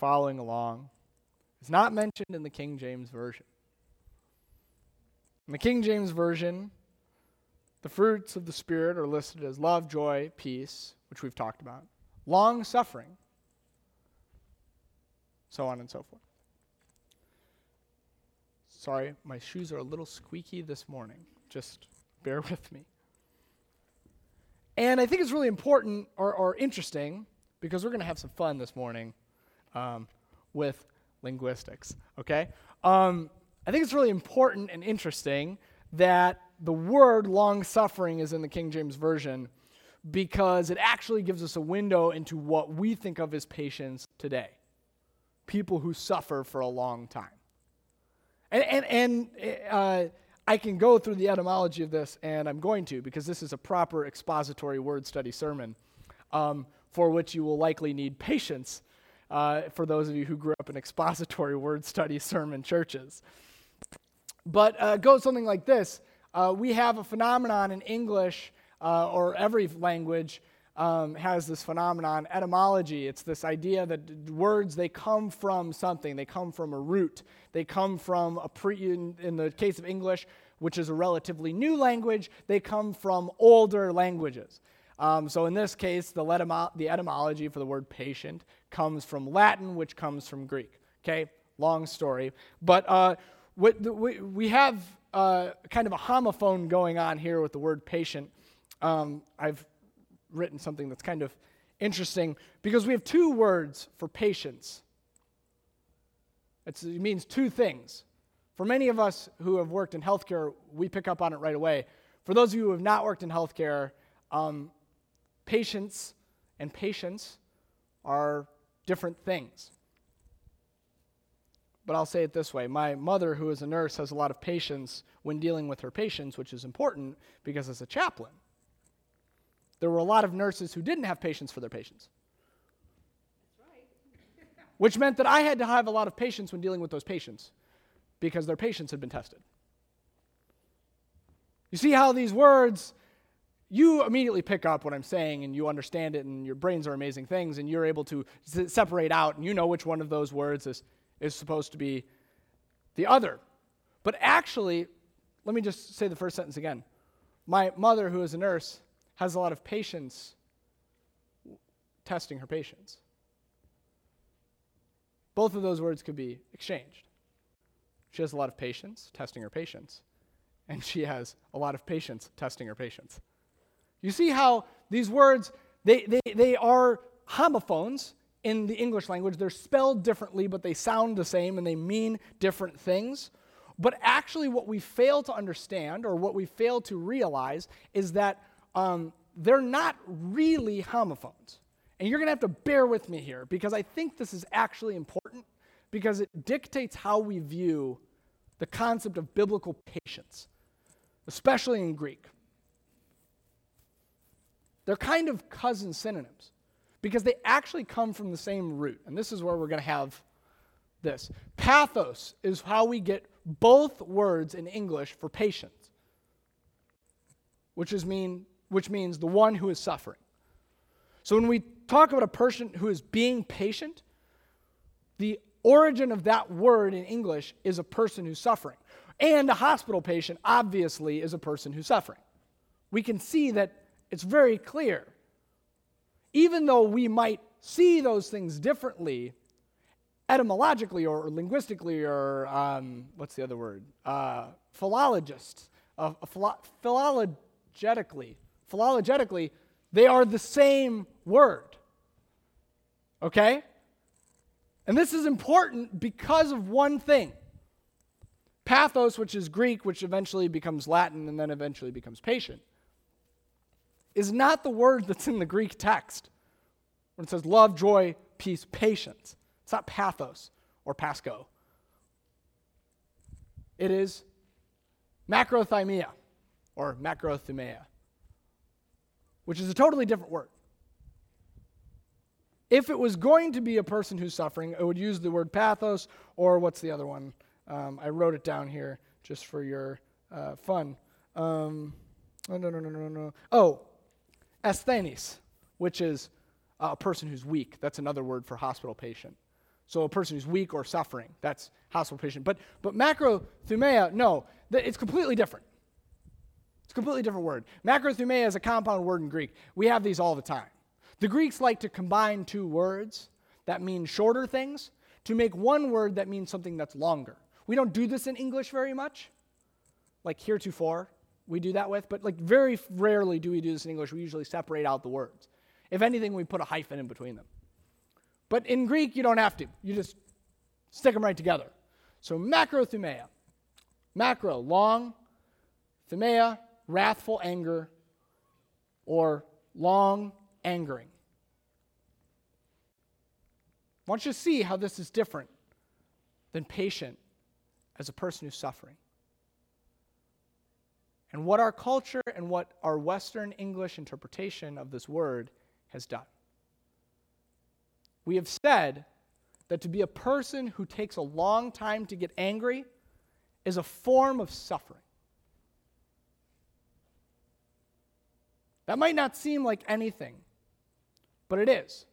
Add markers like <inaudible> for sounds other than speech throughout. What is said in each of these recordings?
following along, is not mentioned in the King James Version. In the King James Version, the fruits of the Spirit are listed as love, joy, peace, which we've talked about, long suffering, so on and so forth. Sorry, my shoes are a little squeaky this morning. Just bear <laughs> with me. And I think it's really important or, or interesting because we're going to have some fun this morning um, with linguistics, okay? Um, I think it's really important and interesting that the word long suffering is in the King James Version because it actually gives us a window into what we think of as patience today people who suffer for a long time. And, and, and uh, I can go through the etymology of this, and I'm going to because this is a proper expository word study sermon um, for which you will likely need patience uh, for those of you who grew up in expository <laughs> word study sermon churches. But uh, goes something like this uh, We have a phenomenon in English uh, or every language um, has this phenomenon, etymology. It's this idea that words, they come from something. They come from a root. They come from a pre, in, in the case of English, which is a relatively new language, they come from older languages. Um, so in this case, the, the etymology for the word patient comes from Latin, which comes from Greek. Okay, long story. But uh, we, we have uh, kind of a homophone going on here with the word patient. Um, I've written something that's kind of interesting because we have two words for patience. It's, it means two things. For many of us who have worked in healthcare, we pick up on it right away. For those of you who have not worked in healthcare, um, patience and patience are different things. But I'll say it this way my mother, who is a nurse, has a lot of patience when dealing with her patients, which is important because as a chaplain, there were a lot of nurses who didn't have patience for their patients. Which meant that I had to have a lot of patience when dealing with those patients because their patience had been tested. You see how these words, you immediately pick up what I'm saying and you understand it, and your brains are amazing things, and you're able to separate out, and you know which one of those words is, is supposed to be the other. But actually, let me just say the first sentence again. My mother, who is a nurse, has a lot of patience testing her patients. Both of those words could be exchanged. She has a lot of patience testing her patients, and she has a lot of patience testing her patience. You see how these words, they, they, they are homophones in the English language. They're spelled differently, but they sound the same and they mean different things. But actually, what we fail to understand or what we fail to realize is that um, they're not really homophones. And you're going to have to bear with me here because I think this is actually important because it dictates how we view the concept of biblical patience, especially in Greek. They're kind of cousin synonyms because they actually come from the same root. And this is where we're going to have this. Pathos is how we get both words in English for patience, which is mean which means the one who is suffering. So when we talk about a person who is being patient, the origin of that word in English is a person who's suffering. And a hospital patient, obviously, is a person who's suffering. We can see that it's very clear. Even though we might see those things differently, etymologically or linguistically, or um, what's the other word? Uh, philologists, uh, philo- philologetically, philologetically, they are the same word. Okay? And this is important because of one thing. Pathos, which is Greek, which eventually becomes Latin and then eventually becomes patient, is not the word that's in the Greek text when it says love, joy, peace, patience. It's not pathos or pasco. It is macrothymia or macrothymia which is a totally different word. If it was going to be a person who's suffering, it would use the word pathos, or what's the other one? Um, I wrote it down here just for your uh, fun. Um, oh, no, no, no, no, no. Oh, asthenes, which is a person who's weak. That's another word for hospital patient. So a person who's weak or suffering, that's hospital patient. But, but macrothumia, no, it's completely different. It's a completely different word. Macrothumia is a compound word in Greek. We have these all the time. The Greeks like to combine two words that mean shorter things to make one word that means something that's longer. We don't do this in English very much, like heretofore, we do that with, but like very rarely do we do this in English. We usually separate out the words. If anything, we put a hyphen in between them. But in Greek, you don't have to. You just stick them right together. So macrothumia. Macro, long. Thumia, wrathful anger, or long angering. I want you to see how this is different than patient as a person who's suffering. And what our culture and what our Western English interpretation of this word has done. We have said that to be a person who takes a long time to get angry is a form of suffering. That might not seem like anything, but it is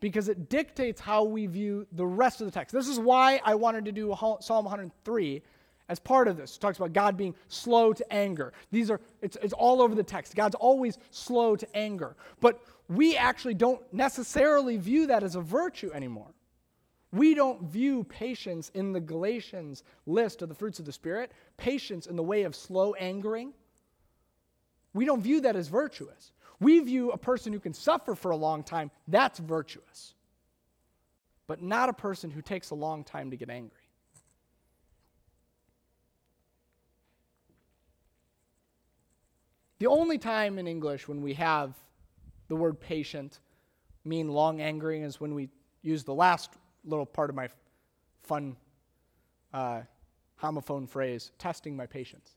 because it dictates how we view the rest of the text. This is why I wanted to do Psalm 103 as part of this. It talks about God being slow to anger. These are it's, it's all over the text. God's always slow to anger. But we actually don't necessarily view that as a virtue anymore. We don't view patience in the Galatians list of the fruits of the Spirit, patience in the way of slow angering we don't view that as virtuous. We view a person who can suffer for a long time, that's virtuous. But not a person who takes a long time to get angry. The only time in English when we have the word patient mean long angering is when we use the last little part of my fun uh, homophone phrase, testing my patience.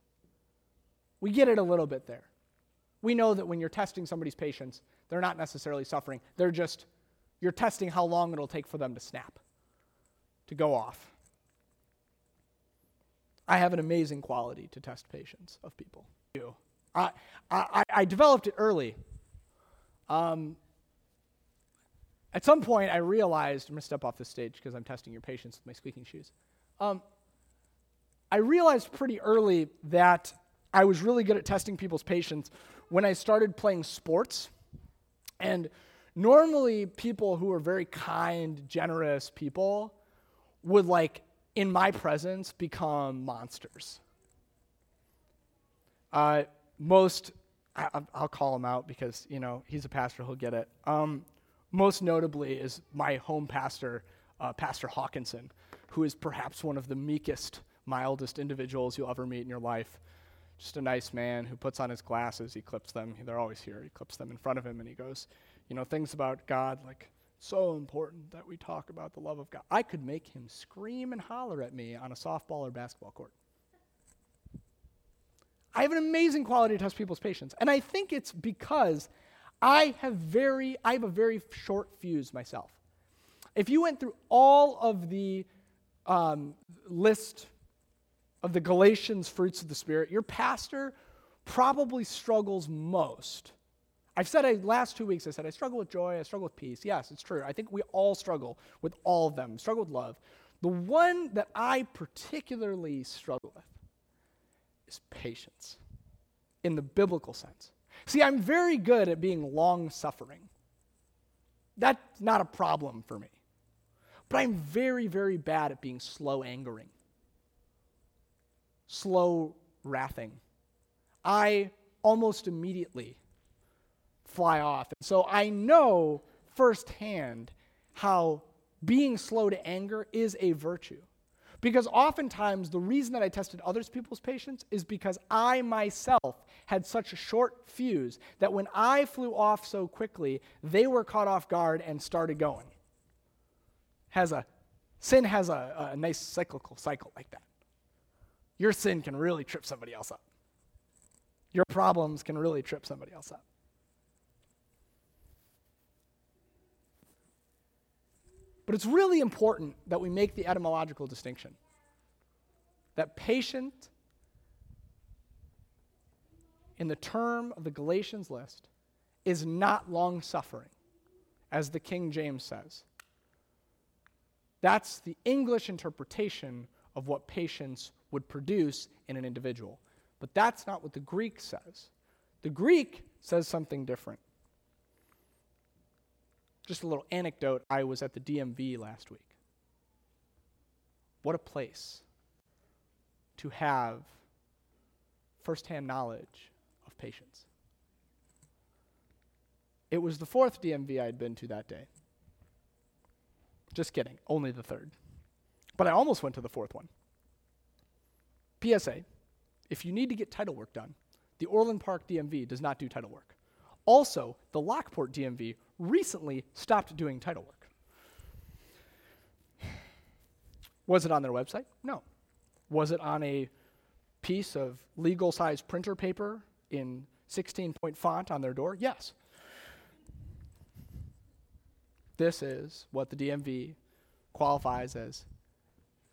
We get it a little bit there. We know that when you're testing somebody's patience, they're not necessarily suffering. They're just, you're testing how long it'll take for them to snap, to go off. I have an amazing quality to test patience of people. I, I, I developed it early. Um, at some point, I realized, I'm going to step off this stage because I'm testing your patience with my squeaking shoes. Um, I realized pretty early that I was really good at testing people's patience when I started playing sports. And normally, people who are very kind, generous people would, like, in my presence, become monsters. Uh, most, I, will call him out because, you know, he's a pastor, he'll get it. Um, most notably is my home pastor, uh, Pastor Hawkinson, who is perhaps one of the meekest, mildest individuals you'll ever meet in your life just a nice man who puts on his glasses. He clips them. They're always here. He clips them in front of him and he goes, you know, things about God like so important that we talk about the love of God. I could make him scream and holler at me on a softball or basketball court. I have an amazing quality to test people's patience. And I think it's because I have very I have a very short fuse myself. If you went through all of the um, list of the Galatians fruits of the Spirit, your pastor probably struggles most. I've said I, last two weeks, I said I struggle with joy, I struggle with peace. Yes, it's true. I think we all struggle with all of them, struggle with love. The one that I particularly struggle with is patience in the biblical sense. See, I'm very good at being long suffering. That's not a problem for me. But I'm very, very bad at being slow angering slow wrathing. I almost immediately fly off. And so I know firsthand how being slow to anger is a virtue. Because oftentimes, the reason that I tested other people's patience is because I myself had such a short fuse that when I flew off so quickly, they were caught off guard and started going. Has a sin has a, a nice cyclical cycle like that. Your sin can really trip somebody else up. Your problems can really trip somebody else up. But it's really important that we make the etymological distinction that patient, in the term of the Galatians list, is not long suffering, as the King James says. That's the English interpretation of what patience would produce in an individual. But that's not what the Greek says. The Greek says something different. Just a little anecdote I was at the DMV last week. What a place to have firsthand knowledge of patience. It was the fourth DMV I had been to that day. Just kidding, only the third. But I almost went to the fourth one. PSA if you need to get title work done, the Orland Park DMV does not do title work. Also, the Lockport DMV recently stopped doing title work. Was it on their website? No. Was it on a piece of legal size printer paper in 16 point font on their door? Yes. This is what the DMV qualifies as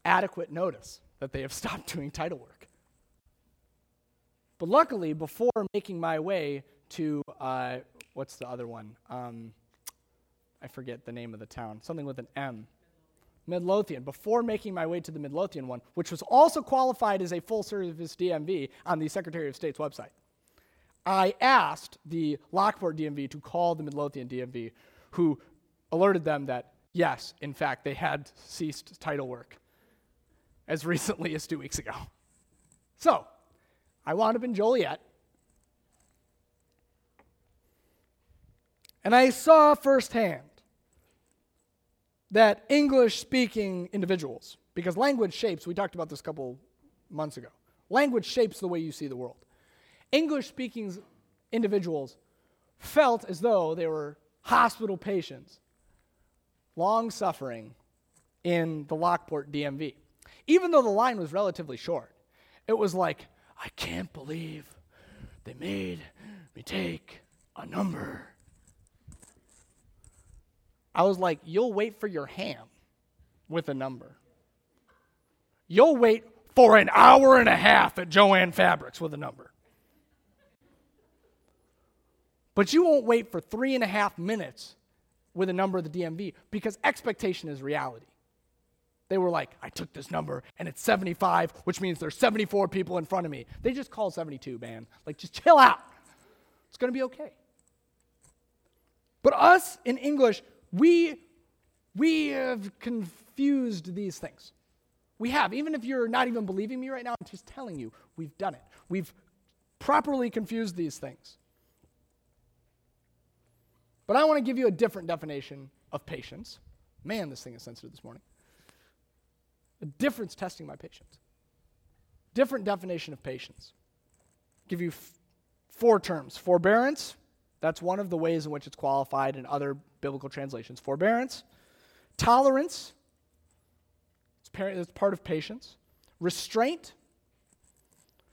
adequate notice that they have <laughs> stopped doing title work. But luckily, before making my way to, uh, what's the other one? Um, I forget the name of the town, something with an M. Midlothian. Before making my way to the Midlothian one, which was also qualified as a full service DMV on the Secretary of State's website, I asked the Lockport DMV to call the Midlothian DMV, who alerted them that, yes, in fact, they had ceased title work as <laughs> recently as two weeks ago. So, I wound up in Joliet. And I saw firsthand that English speaking individuals, because language shapes, we talked about this a couple months ago, language shapes the way you see the world. English speaking individuals felt as though they were hospital patients long suffering in the Lockport DMV. Even though the line was relatively short, it was like, I can't believe they made me take a number. I was like, You'll wait for your ham with a number. You'll wait for an hour and a half at Jo-Ann Fabrics with a number. But you won't wait for three and a half minutes with a number of the DMV because expectation is reality. They were like, I took this number and it's 75, which means there's 74 people in front of me. They just called 72, man. Like, just chill out. It's going to be okay. But us in English, we, we have confused these things. We have. Even if you're not even believing me right now, I'm just telling you, we've done it. We've properly confused these things. But I want to give you a different definition of patience. Man, this thing is sensitive this morning. A difference testing my patience. Different definition of patience. I'll give you f- four terms forbearance, that's one of the ways in which it's qualified in other biblical translations. Forbearance, tolerance, it's, par- it's part of patience, restraint,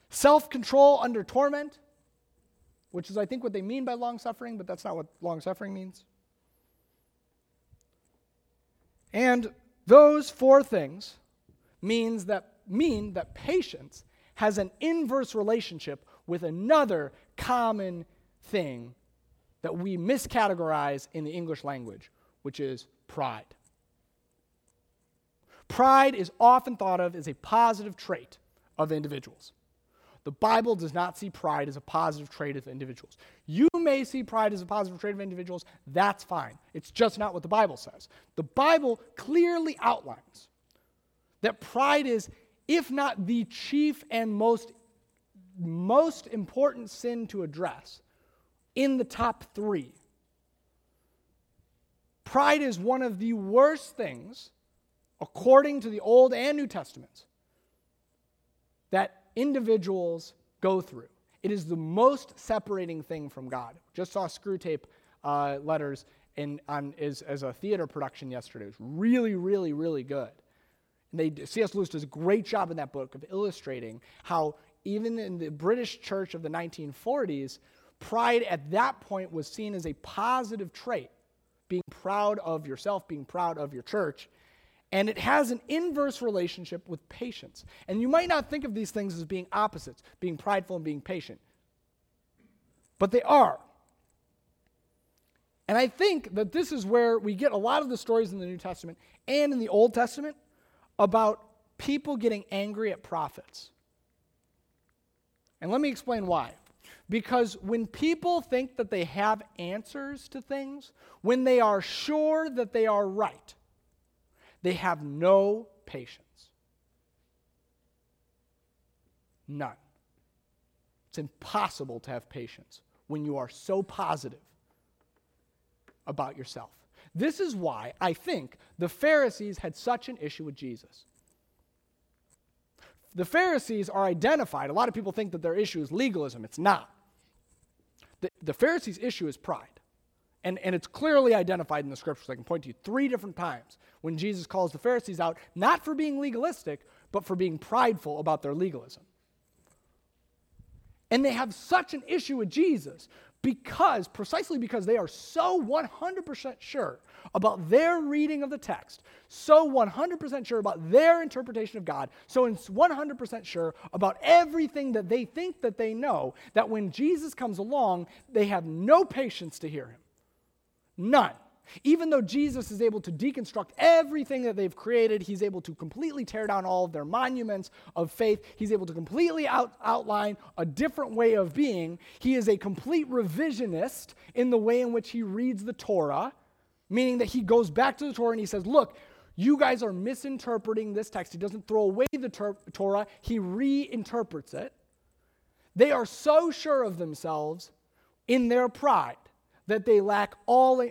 self control under torment, which is, I think, what they mean by long suffering, but that's not what long suffering means. And those four things means that, mean that patience has an inverse relationship with another common thing that we miscategorize in the English language, which is pride. Pride is often thought of as a positive trait of individuals. The Bible does not see pride as a positive trait of individuals. You may see pride as a positive trait of individuals. That's fine. It's just not what the Bible says. The Bible clearly outlines that pride is, if not the chief and most, most important sin to address, in the top three. Pride is one of the worst things, according to the Old and New Testaments, that individuals go through. It is the most separating thing from God. Just saw Screwtape uh, letters in, on, is, as a theater production yesterday. It was really, really, really good. And they, C.S. Lewis does a great job in that book of illustrating how even in the British church of the 1940s, pride at that point was seen as a positive trait, being proud of yourself, being proud of your church. And it has an inverse relationship with patience. And you might not think of these things as being opposites, being prideful and being patient. But they are. And I think that this is where we get a lot of the stories in the New Testament and in the Old Testament about people getting angry at prophets. And let me explain why. Because when people think that they have answers to things, when they are sure that they are right, they have no patience. None. It's impossible to have patience when you are so positive about yourself. This is why I think the Pharisees had such an issue with Jesus. The Pharisees are identified. A lot of people think that their issue is legalism. It's not. The, the Pharisees' issue is pride. And, and it's clearly identified in the scriptures. I can point to you three different times when Jesus calls the Pharisees out, not for being legalistic, but for being prideful about their legalism. And they have such an issue with Jesus because, precisely because they are so 100% sure about their reading of the text, so 100% sure about their interpretation of God, so 100% sure about everything that they think that they know, that when Jesus comes along, they have no patience to hear him. None. Even though Jesus is able to deconstruct everything that they've created, he's able to completely tear down all of their monuments of faith. He's able to completely out, outline a different way of being. He is a complete revisionist in the way in which he reads the Torah, meaning that he goes back to the Torah and he says, Look, you guys are misinterpreting this text. He doesn't throw away the ter- Torah, he reinterprets it. They are so sure of themselves in their pride that they lack all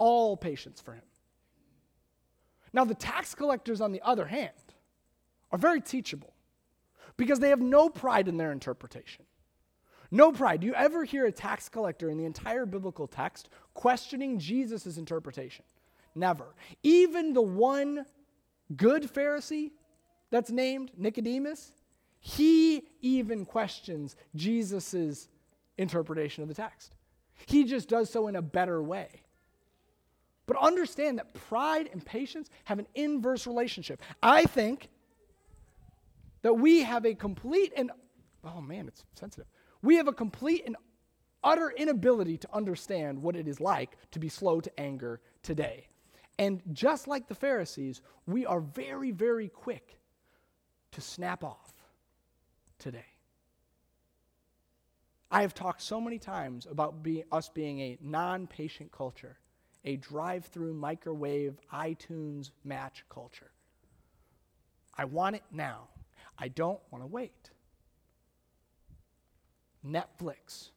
all patience for him. Now, the tax collectors, on the other hand, are very teachable because they have no pride in their interpretation. No pride. Do you ever hear a tax collector in the entire biblical text questioning Jesus' interpretation? Never. Even the one good Pharisee that's named Nicodemus, he even questions Jesus' interpretation of the text. He just does so in a better way. But understand that pride and patience have an inverse relationship. I think that we have a complete and, oh man, it's sensitive. We have a complete and utter inability to understand what it is like to be slow to anger today. And just like the Pharisees, we are very, very quick to snap off today. I have talked so many times about be, us being a non patient culture a drive through microwave iTunes match culture. I want it now. I don't want to wait. Netflix,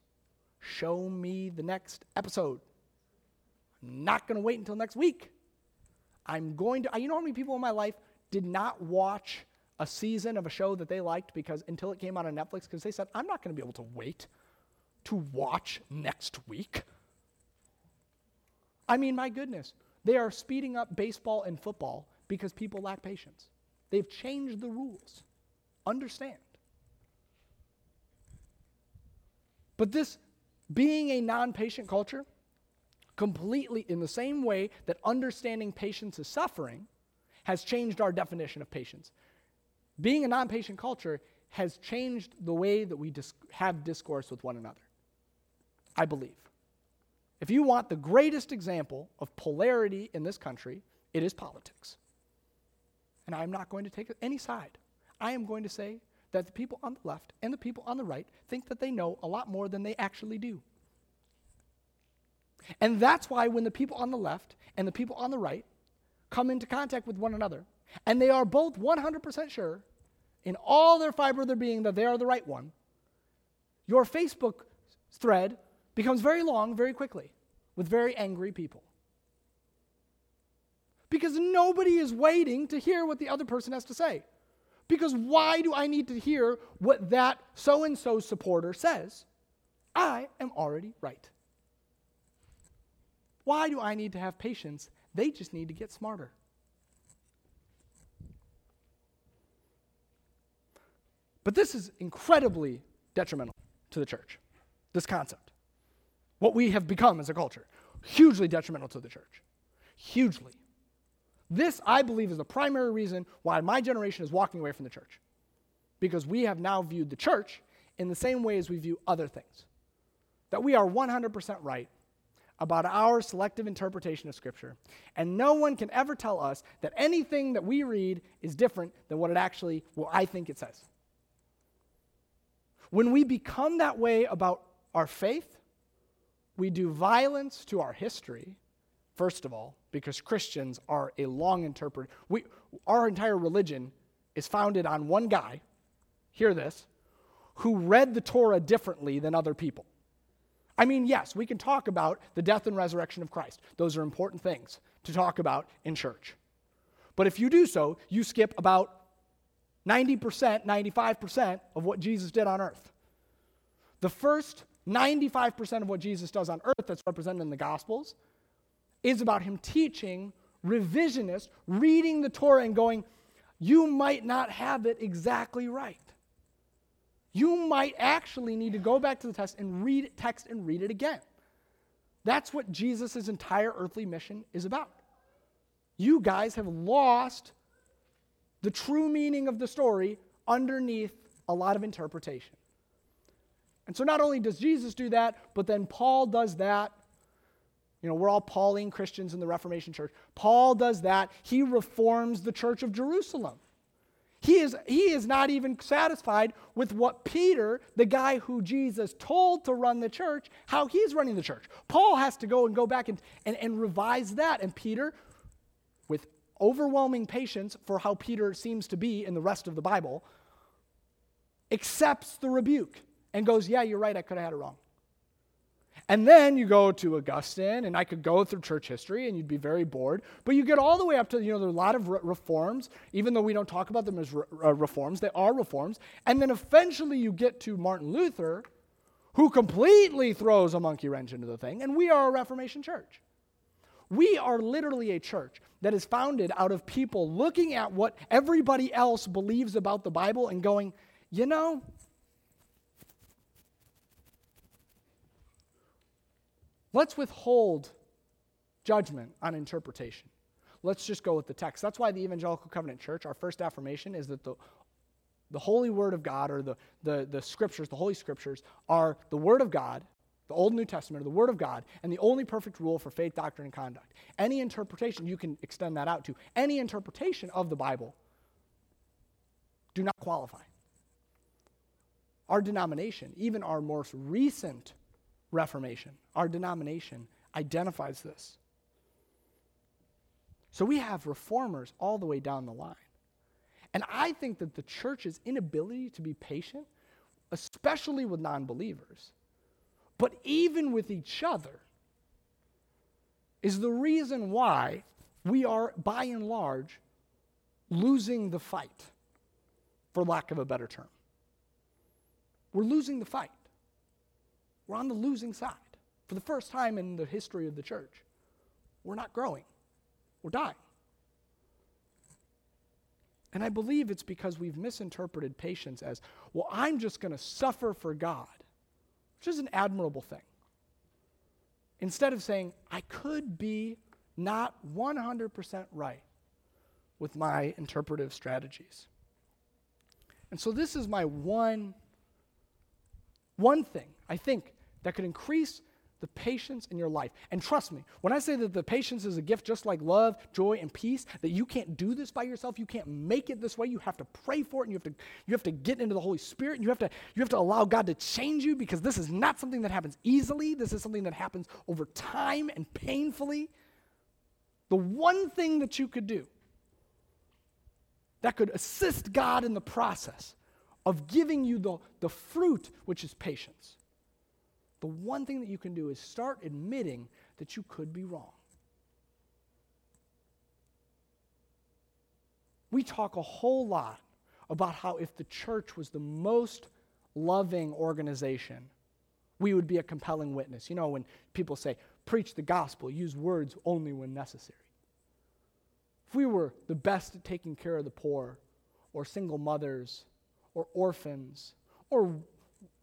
show me the next episode. I'm not going to wait until next week. I'm going to, you know how many people in my life did not watch a season of a show that they liked because until it came out on Netflix because they said, I'm not going to be able to wait to watch next week. I mean, my goodness, they are speeding up baseball and football because people lack patience. They've changed the rules. Understand. But this being a non patient culture, completely in the same way that understanding patience is suffering, has changed our definition of patience. Being a non patient culture has changed the way that we dis- have discourse with one another. I believe. If you want the greatest example of polarity in this country, it is politics. And I'm not going to take any side. I am going to say that the people on the left and the people on the right think that they know a lot more than they actually do. And that's why when the people on the left and the people on the right come into contact with one another, and they are both 100% sure in all their fiber of their being that they are the right one, your Facebook thread becomes very long very quickly with very angry people. Because nobody is waiting to hear what the other person has to say. Because why do I need to hear what that so and so supporter says? I am already right. Why do I need to have patience? They just need to get smarter. But this is incredibly detrimental to the church, this concept what we have become as a culture. Hugely detrimental to the church. Hugely. This, I believe, is the primary reason why my generation is walking away from the church. Because we have now viewed the church in the same way as we view other things. That we are 100% right about our selective interpretation of Scripture. And no one can ever tell us that anything that we read is different than what it actually, well, I think it says. When we become that way about our faith, we do violence to our history, first of all, because Christians are a long interpreter. We, our entire religion is founded on one guy, hear this, who read the Torah differently than other people. I mean, yes, we can talk about the death and resurrection of Christ. Those are important things to talk about in church. But if you do so, you skip about 90%, 95% of what Jesus did on earth. The first 95% of what Jesus does on earth that's represented in the Gospels is about him teaching revisionist, reading the Torah and going, you might not have it exactly right. You might actually need to go back to the text and read text and read it again. That's what Jesus' entire earthly mission is about. You guys have lost the true meaning of the story underneath a lot of interpretation. And so not only does Jesus do that, but then Paul does that. You know, we're all Pauline Christians in the Reformation Church. Paul does that. He reforms the church of Jerusalem. He is, he is not even satisfied with what Peter, the guy who Jesus told to run the church, how he's running the church. Paul has to go and go back and, and, and revise that. And Peter, with overwhelming patience for how Peter seems to be in the rest of the Bible, accepts the rebuke and goes, Yeah, you're right, I could have had it wrong. And then you go to Augustine, and I could go through church history, and you'd be very bored. But you get all the way up to, you know, there are a lot of re- reforms, even though we don't talk about them as re- uh, reforms, they are reforms. And then eventually you get to Martin Luther, who completely throws a monkey wrench into the thing, and we are a Reformation church. We are literally a church that is founded out of people looking at what everybody else believes about the Bible and going, you know, Let's withhold judgment on interpretation. Let's just go with the text. That's why the Evangelical Covenant Church, our first affirmation is that the, the Holy Word of God, or the, the, the Scriptures, the Holy Scriptures, are the Word of God, the Old and New Testament, are the Word of God, and the only perfect rule for faith, doctrine, and conduct. Any interpretation, you can extend that out to any interpretation of the Bible, do not qualify. Our denomination, even our most recent Reformation. Our denomination identifies this. So we have reformers all the way down the line. And I think that the church's inability to be patient, especially with non believers, but even with each other, is the reason why we are, by and large, losing the fight, for lack of a better term. We're losing the fight. We're on the losing side for the first time in the history of the church. We're not growing, we're dying. And I believe it's because we've misinterpreted patience as, well, I'm just going to suffer for God, which is an admirable thing. Instead of saying, I could be not 100% right with my interpretive strategies. And so this is my one one thing I think that could increase the patience in your life. And trust me, when I say that the patience is a gift just like love, joy, and peace, that you can't do this by yourself, you can't make it this way, you have to pray for it, and you have to, you have to get into the Holy Spirit, and you have, to, you have to allow God to change you because this is not something that happens easily. This is something that happens over time and painfully. The one thing that you could do that could assist God in the process of giving you the, the fruit, which is patience the one thing that you can do is start admitting that you could be wrong. We talk a whole lot about how if the church was the most loving organization, we would be a compelling witness. You know, when people say, preach the gospel, use words only when necessary. If we were the best at taking care of the poor, or single mothers, or orphans, or,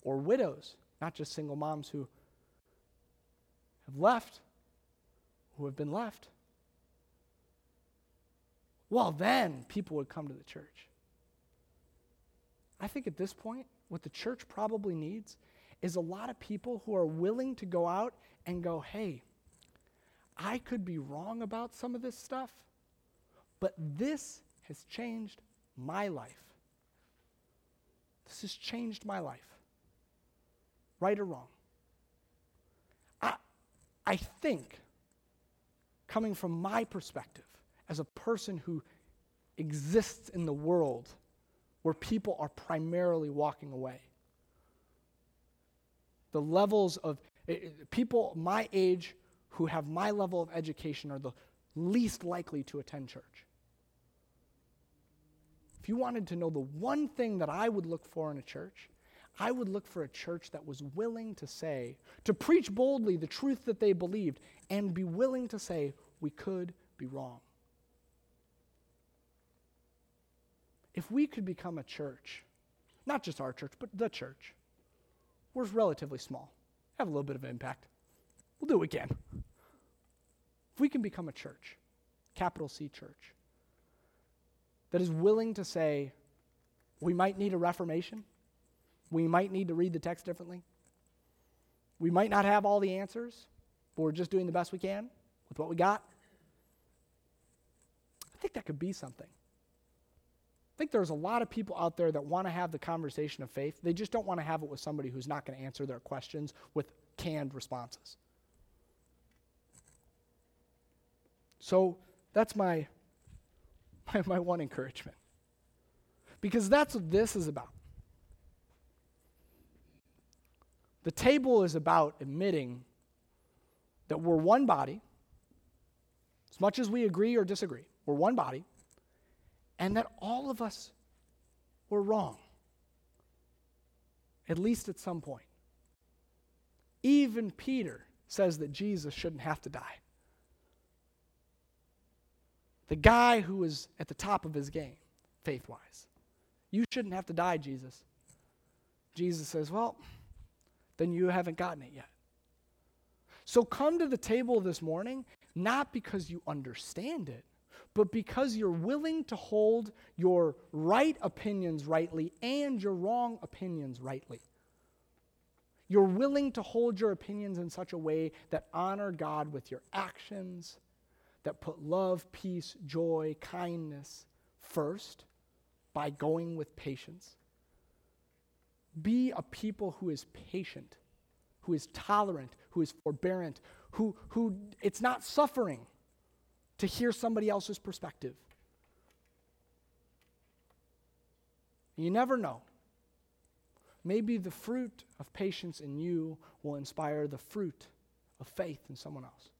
or widows, not just single moms who have left, who have been left. Well, then people would come to the church. I think at this point, what the church probably needs is a lot of people who are willing to go out and go, hey, I could be wrong about some of this stuff, but this has changed my life. This has changed my life. Right or wrong? I, I think, coming from my perspective, as a person who exists in the world where people are primarily walking away, the levels of people my age who have my level of education are the least likely to attend church. If you wanted to know the one thing that I would look for in a church, I would look for a church that was willing to say, to preach boldly the truth that they believed, and be willing to say, we could be wrong. If we could become a church, not just our church, but the church, we're relatively small, have a little bit of impact. We'll do it again. If we can become a church, capital C church, that is willing to say, we might need a reformation, we might need to read the text differently, we might not have all the answers, but we're just doing the best we can with what we got. I think that could be something. I think there's a lot of people out there that want to have the conversation of faith. They just don't want to have it with somebody who's not going to answer their questions with canned responses. So that's my, <laughs> my, my one encouragement. Because that's what this is about. The table is about admitting that we're one body, as much as we agree or disagree, we're one body, and that all of us were wrong, at least at some point. Even Peter says that Jesus shouldn't have to die. The guy who was at the top of his game, faith wise. You shouldn't have to die, Jesus. Jesus says, Well, then you haven't gotten it yet. So come to the table this morning, not because you understand it, but because you're willing to hold your right opinions rightly and your wrong opinions rightly. You're willing to hold your opinions in such a way that honor God with your actions that put love, peace, joy, kindness first by going with patience. Be a people who is patient, who is tolerant, who is forbearant, who, who it's not suffering to hear somebody else's perspective. You never know. Maybe the fruit of patience in you will inspire the fruit of faith in someone else.